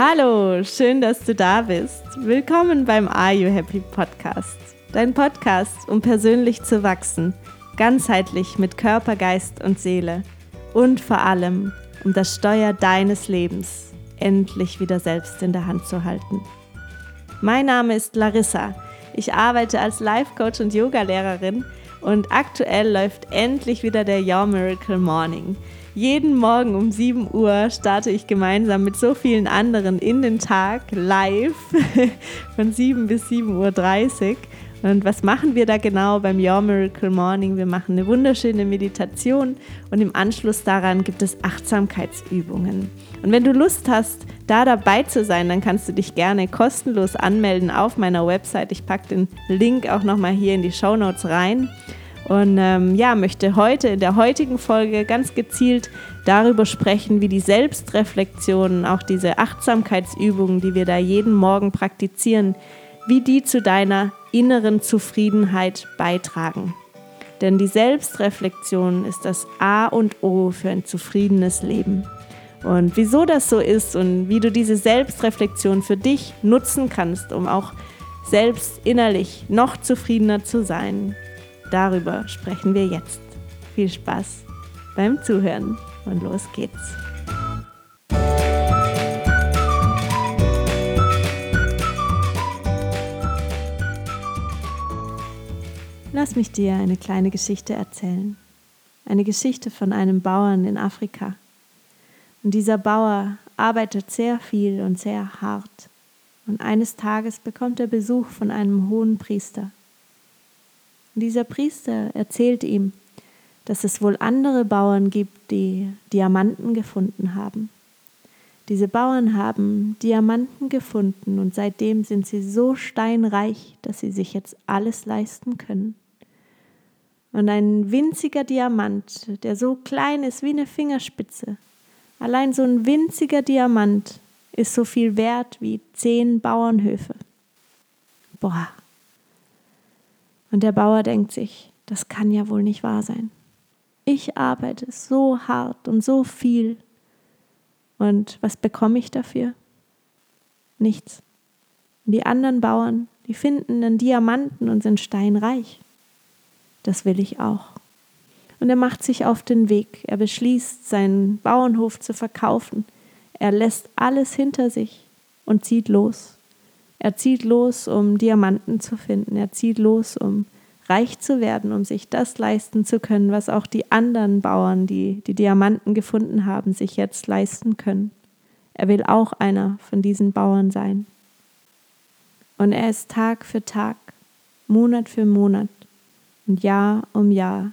Hallo, schön, dass du da bist. Willkommen beim Are You Happy Podcast. Dein Podcast, um persönlich zu wachsen, ganzheitlich mit Körper, Geist und Seele und vor allem, um das Steuer deines Lebens endlich wieder selbst in der Hand zu halten. Mein Name ist Larissa. Ich arbeite als Life Coach und Yogalehrerin und aktuell läuft endlich wieder der Your Miracle Morning. Jeden Morgen um 7 Uhr starte ich gemeinsam mit so vielen anderen in den Tag live von 7 bis 7.30 Uhr. Und was machen wir da genau beim Your Miracle Morning? Wir machen eine wunderschöne Meditation und im Anschluss daran gibt es Achtsamkeitsübungen. Und wenn du Lust hast, da dabei zu sein, dann kannst du dich gerne kostenlos anmelden auf meiner Website. Ich packe den Link auch nochmal hier in die Show Notes rein. Und ähm, ja, möchte heute in der heutigen Folge ganz gezielt darüber sprechen, wie die Selbstreflexion, auch diese Achtsamkeitsübungen, die wir da jeden Morgen praktizieren, wie die zu deiner inneren Zufriedenheit beitragen. Denn die Selbstreflexion ist das A und O für ein zufriedenes Leben. Und wieso das so ist und wie du diese Selbstreflexion für dich nutzen kannst, um auch selbst innerlich noch zufriedener zu sein, Darüber sprechen wir jetzt. Viel Spaß beim Zuhören und los geht's. Lass mich dir eine kleine Geschichte erzählen. Eine Geschichte von einem Bauern in Afrika. Und dieser Bauer arbeitet sehr viel und sehr hart. Und eines Tages bekommt er Besuch von einem hohen Priester. Und dieser Priester erzählt ihm, dass es wohl andere Bauern gibt, die Diamanten gefunden haben. Diese Bauern haben Diamanten gefunden und seitdem sind sie so steinreich, dass sie sich jetzt alles leisten können. Und ein winziger Diamant, der so klein ist wie eine Fingerspitze, allein so ein winziger Diamant ist so viel wert wie zehn Bauernhöfe. Boah, und der Bauer denkt sich, das kann ja wohl nicht wahr sein. Ich arbeite so hart und so viel. Und was bekomme ich dafür? Nichts. Und die anderen Bauern, die finden einen Diamanten und sind steinreich. Das will ich auch. Und er macht sich auf den Weg. Er beschließt, seinen Bauernhof zu verkaufen. Er lässt alles hinter sich und zieht los. Er zieht los, um Diamanten zu finden. Er zieht los, um reich zu werden, um sich das leisten zu können, was auch die anderen Bauern, die die Diamanten gefunden haben, sich jetzt leisten können. Er will auch einer von diesen Bauern sein. Und er ist Tag für Tag, Monat für Monat und Jahr um Jahr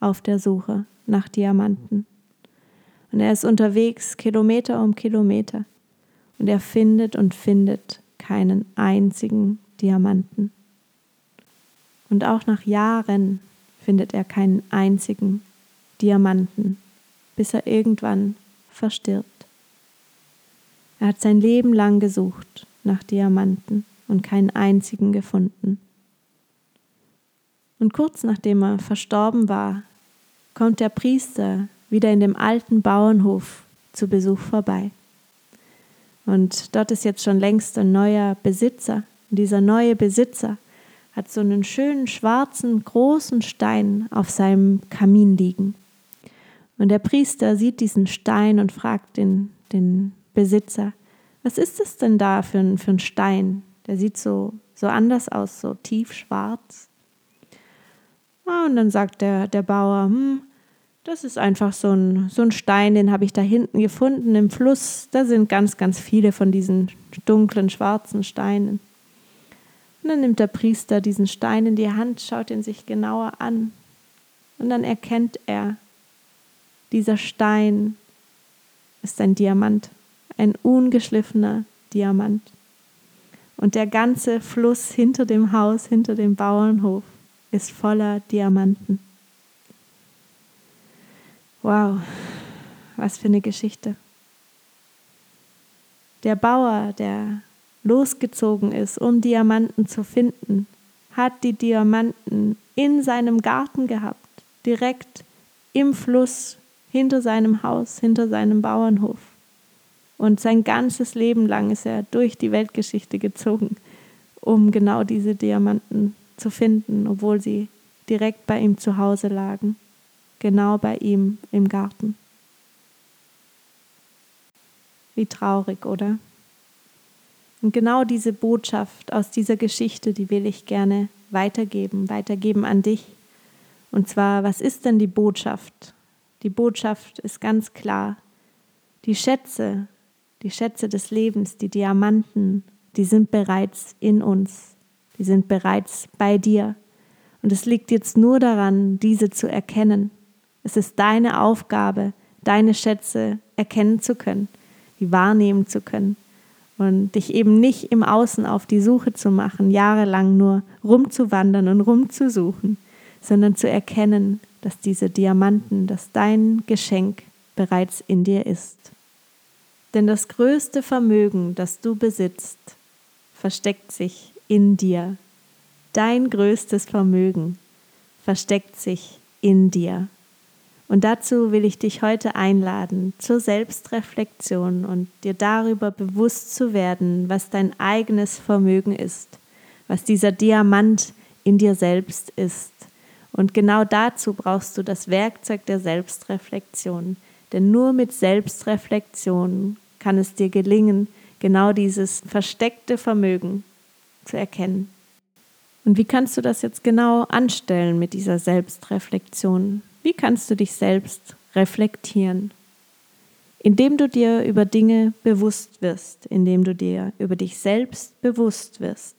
auf der Suche nach Diamanten. Und er ist unterwegs Kilometer um Kilometer und er findet und findet keinen einzigen Diamanten. Und auch nach Jahren findet er keinen einzigen Diamanten, bis er irgendwann verstirbt. Er hat sein Leben lang gesucht nach Diamanten und keinen einzigen gefunden. Und kurz nachdem er verstorben war, kommt der Priester wieder in dem alten Bauernhof zu Besuch vorbei. Und dort ist jetzt schon längst ein neuer Besitzer. Und dieser neue Besitzer hat so einen schönen schwarzen großen Stein auf seinem Kamin liegen. Und der Priester sieht diesen Stein und fragt den, den Besitzer, was ist das denn da für ein, für ein Stein? Der sieht so, so anders aus, so tiefschwarz. Ah, und dann sagt der, der Bauer, hm, das ist einfach so ein, so ein Stein, den habe ich da hinten gefunden im Fluss. Da sind ganz, ganz viele von diesen dunklen, schwarzen Steinen. Und dann nimmt der Priester diesen Stein in die Hand, schaut ihn sich genauer an. Und dann erkennt er, dieser Stein ist ein Diamant, ein ungeschliffener Diamant. Und der ganze Fluss hinter dem Haus, hinter dem Bauernhof ist voller Diamanten. Wow, was für eine Geschichte. Der Bauer, der losgezogen ist, um Diamanten zu finden, hat die Diamanten in seinem Garten gehabt, direkt im Fluss hinter seinem Haus, hinter seinem Bauernhof. Und sein ganzes Leben lang ist er durch die Weltgeschichte gezogen, um genau diese Diamanten zu finden, obwohl sie direkt bei ihm zu Hause lagen, genau bei ihm im Garten. Wie traurig, oder? Und genau diese Botschaft aus dieser Geschichte, die will ich gerne weitergeben, weitergeben an dich. Und zwar, was ist denn die Botschaft? Die Botschaft ist ganz klar. Die Schätze, die Schätze des Lebens, die Diamanten, die sind bereits in uns. Die sind bereits bei dir. Und es liegt jetzt nur daran, diese zu erkennen. Es ist deine Aufgabe, deine Schätze erkennen zu können die wahrnehmen zu können und dich eben nicht im Außen auf die Suche zu machen, jahrelang nur rumzuwandern und rumzusuchen, sondern zu erkennen, dass diese Diamanten, dass dein Geschenk bereits in dir ist. Denn das größte Vermögen, das du besitzt, versteckt sich in dir. Dein größtes Vermögen versteckt sich in dir. Und dazu will ich dich heute einladen zur Selbstreflexion und dir darüber bewusst zu werden, was dein eigenes Vermögen ist, was dieser Diamant in dir selbst ist. Und genau dazu brauchst du das Werkzeug der Selbstreflexion. Denn nur mit Selbstreflexion kann es dir gelingen, genau dieses versteckte Vermögen zu erkennen. Und wie kannst du das jetzt genau anstellen mit dieser Selbstreflexion? Wie kannst du dich selbst reflektieren? Indem du dir über Dinge bewusst wirst, indem du dir über dich selbst bewusst wirst.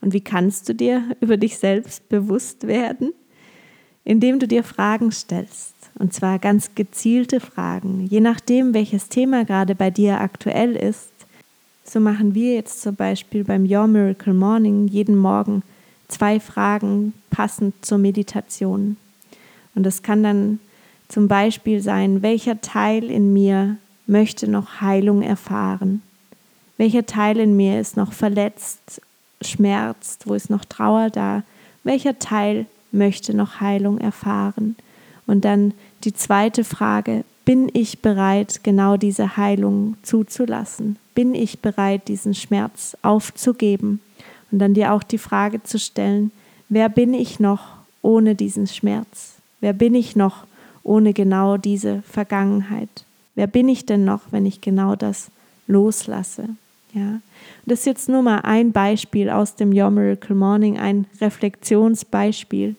Und wie kannst du dir über dich selbst bewusst werden? Indem du dir Fragen stellst, und zwar ganz gezielte Fragen, je nachdem, welches Thema gerade bei dir aktuell ist. So machen wir jetzt zum Beispiel beim Your Miracle Morning jeden Morgen zwei Fragen passend zur Meditation. Und das kann dann zum Beispiel sein, welcher Teil in mir möchte noch Heilung erfahren? Welcher Teil in mir ist noch verletzt, schmerzt, wo ist noch Trauer da? Welcher Teil möchte noch Heilung erfahren? Und dann die zweite Frage, bin ich bereit, genau diese Heilung zuzulassen? Bin ich bereit, diesen Schmerz aufzugeben? Und dann dir auch die Frage zu stellen, wer bin ich noch ohne diesen Schmerz? Wer bin ich noch ohne genau diese Vergangenheit? Wer bin ich denn noch, wenn ich genau das loslasse? Ja, das ist jetzt nur mal ein Beispiel aus dem Your Miracle Morning, ein Reflexionsbeispiel.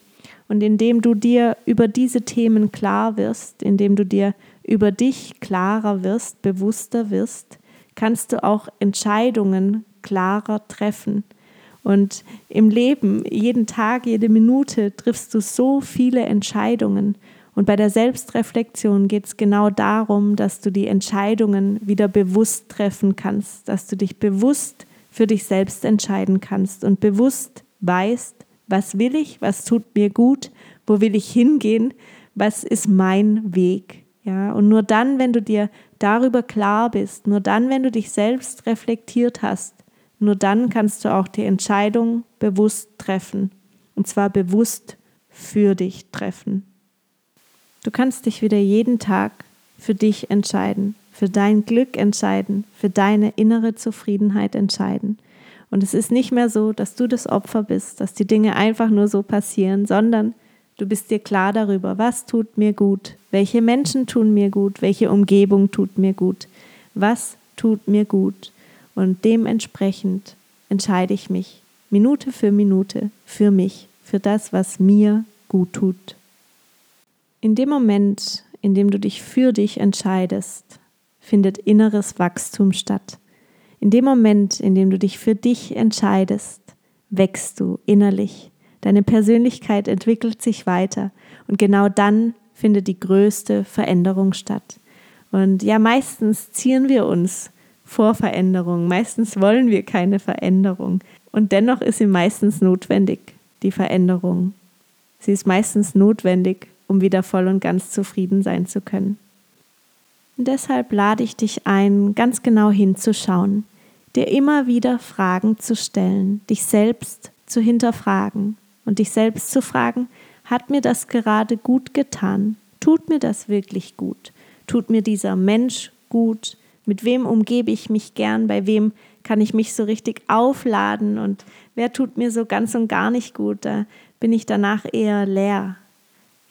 Und indem du dir über diese Themen klar wirst, indem du dir über dich klarer wirst, bewusster wirst, kannst du auch Entscheidungen klarer treffen und im Leben, jeden Tag, jede Minute triffst du so viele Entscheidungen. Und bei der Selbstreflexion geht es genau darum, dass du die Entscheidungen wieder bewusst treffen kannst, dass du dich bewusst für dich selbst entscheiden kannst und bewusst weißt, was will ich, was tut mir gut, wo will ich hingehen, was ist mein Weg. Ja, und nur dann, wenn du dir darüber klar bist, nur dann, wenn du dich selbst reflektiert hast, nur dann kannst du auch die Entscheidung bewusst treffen. Und zwar bewusst für dich treffen. Du kannst dich wieder jeden Tag für dich entscheiden, für dein Glück entscheiden, für deine innere Zufriedenheit entscheiden. Und es ist nicht mehr so, dass du das Opfer bist, dass die Dinge einfach nur so passieren, sondern du bist dir klar darüber, was tut mir gut, welche Menschen tun mir gut, welche Umgebung tut mir gut, was tut mir gut. Und dementsprechend entscheide ich mich Minute für Minute für mich, für das, was mir gut tut. In dem Moment, in dem du dich für dich entscheidest, findet inneres Wachstum statt. In dem Moment, in dem du dich für dich entscheidest, wächst du innerlich. Deine Persönlichkeit entwickelt sich weiter und genau dann findet die größte Veränderung statt. Und ja, meistens ziehen wir uns vor Veränderung. Meistens wollen wir keine Veränderung. Und dennoch ist sie meistens notwendig, die Veränderung. Sie ist meistens notwendig, um wieder voll und ganz zufrieden sein zu können. Und deshalb lade ich dich ein, ganz genau hinzuschauen, dir immer wieder Fragen zu stellen, dich selbst zu hinterfragen und dich selbst zu fragen, hat mir das gerade gut getan? Tut mir das wirklich gut? Tut mir dieser Mensch gut? Mit wem umgebe ich mich gern? Bei wem kann ich mich so richtig aufladen? Und wer tut mir so ganz und gar nicht gut? Da bin ich danach eher leer.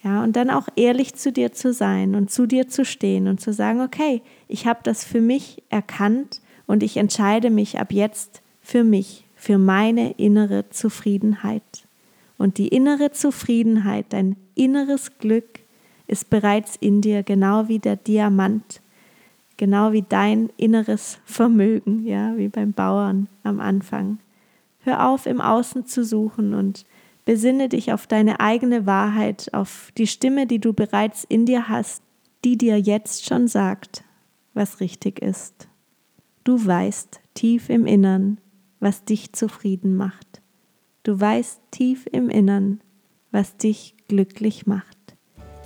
Ja, und dann auch ehrlich zu dir zu sein und zu dir zu stehen und zu sagen, okay, ich habe das für mich erkannt und ich entscheide mich ab jetzt für mich, für meine innere Zufriedenheit. Und die innere Zufriedenheit, dein inneres Glück ist bereits in dir, genau wie der Diamant, genau wie dein inneres Vermögen, ja, wie beim Bauern am Anfang. Hör auf, im Außen zu suchen und besinne dich auf deine eigene Wahrheit, auf die Stimme, die du bereits in dir hast, die dir jetzt schon sagt, was richtig ist. Du weißt tief im Innern, was dich zufrieden macht. Du weißt tief im Innern, was dich glücklich macht.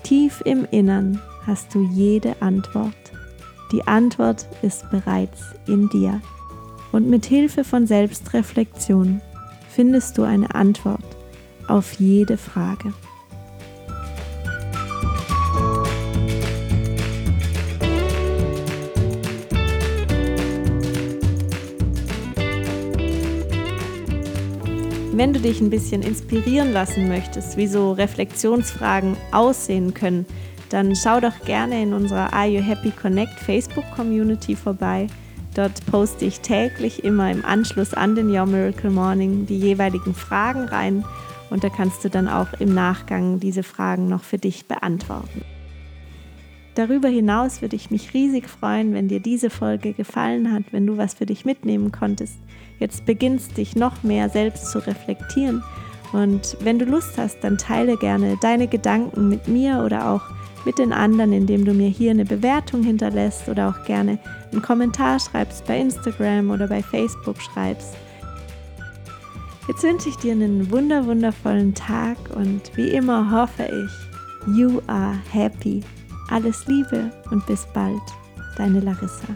Tief im Innern hast du jede Antwort. Die Antwort ist bereits in dir. Und mit Hilfe von Selbstreflexion findest du eine Antwort auf jede Frage. Wenn du dich ein bisschen inspirieren lassen möchtest, wie so Reflexionsfragen aussehen können, dann schau doch gerne in unserer Are You Happy Connect Facebook Community vorbei. Dort poste ich täglich immer im Anschluss an den Your Miracle Morning die jeweiligen Fragen rein und da kannst du dann auch im Nachgang diese Fragen noch für dich beantworten. Darüber hinaus würde ich mich riesig freuen, wenn dir diese Folge gefallen hat, wenn du was für dich mitnehmen konntest. Jetzt beginnst dich noch mehr selbst zu reflektieren. Und wenn du Lust hast, dann teile gerne deine Gedanken mit mir oder auch mit den anderen, indem du mir hier eine Bewertung hinterlässt oder auch gerne einen Kommentar schreibst bei Instagram oder bei Facebook schreibst. Jetzt wünsche ich dir einen wunder wundervollen Tag und wie immer hoffe ich, you are happy. Alles Liebe und bis bald, deine Larissa.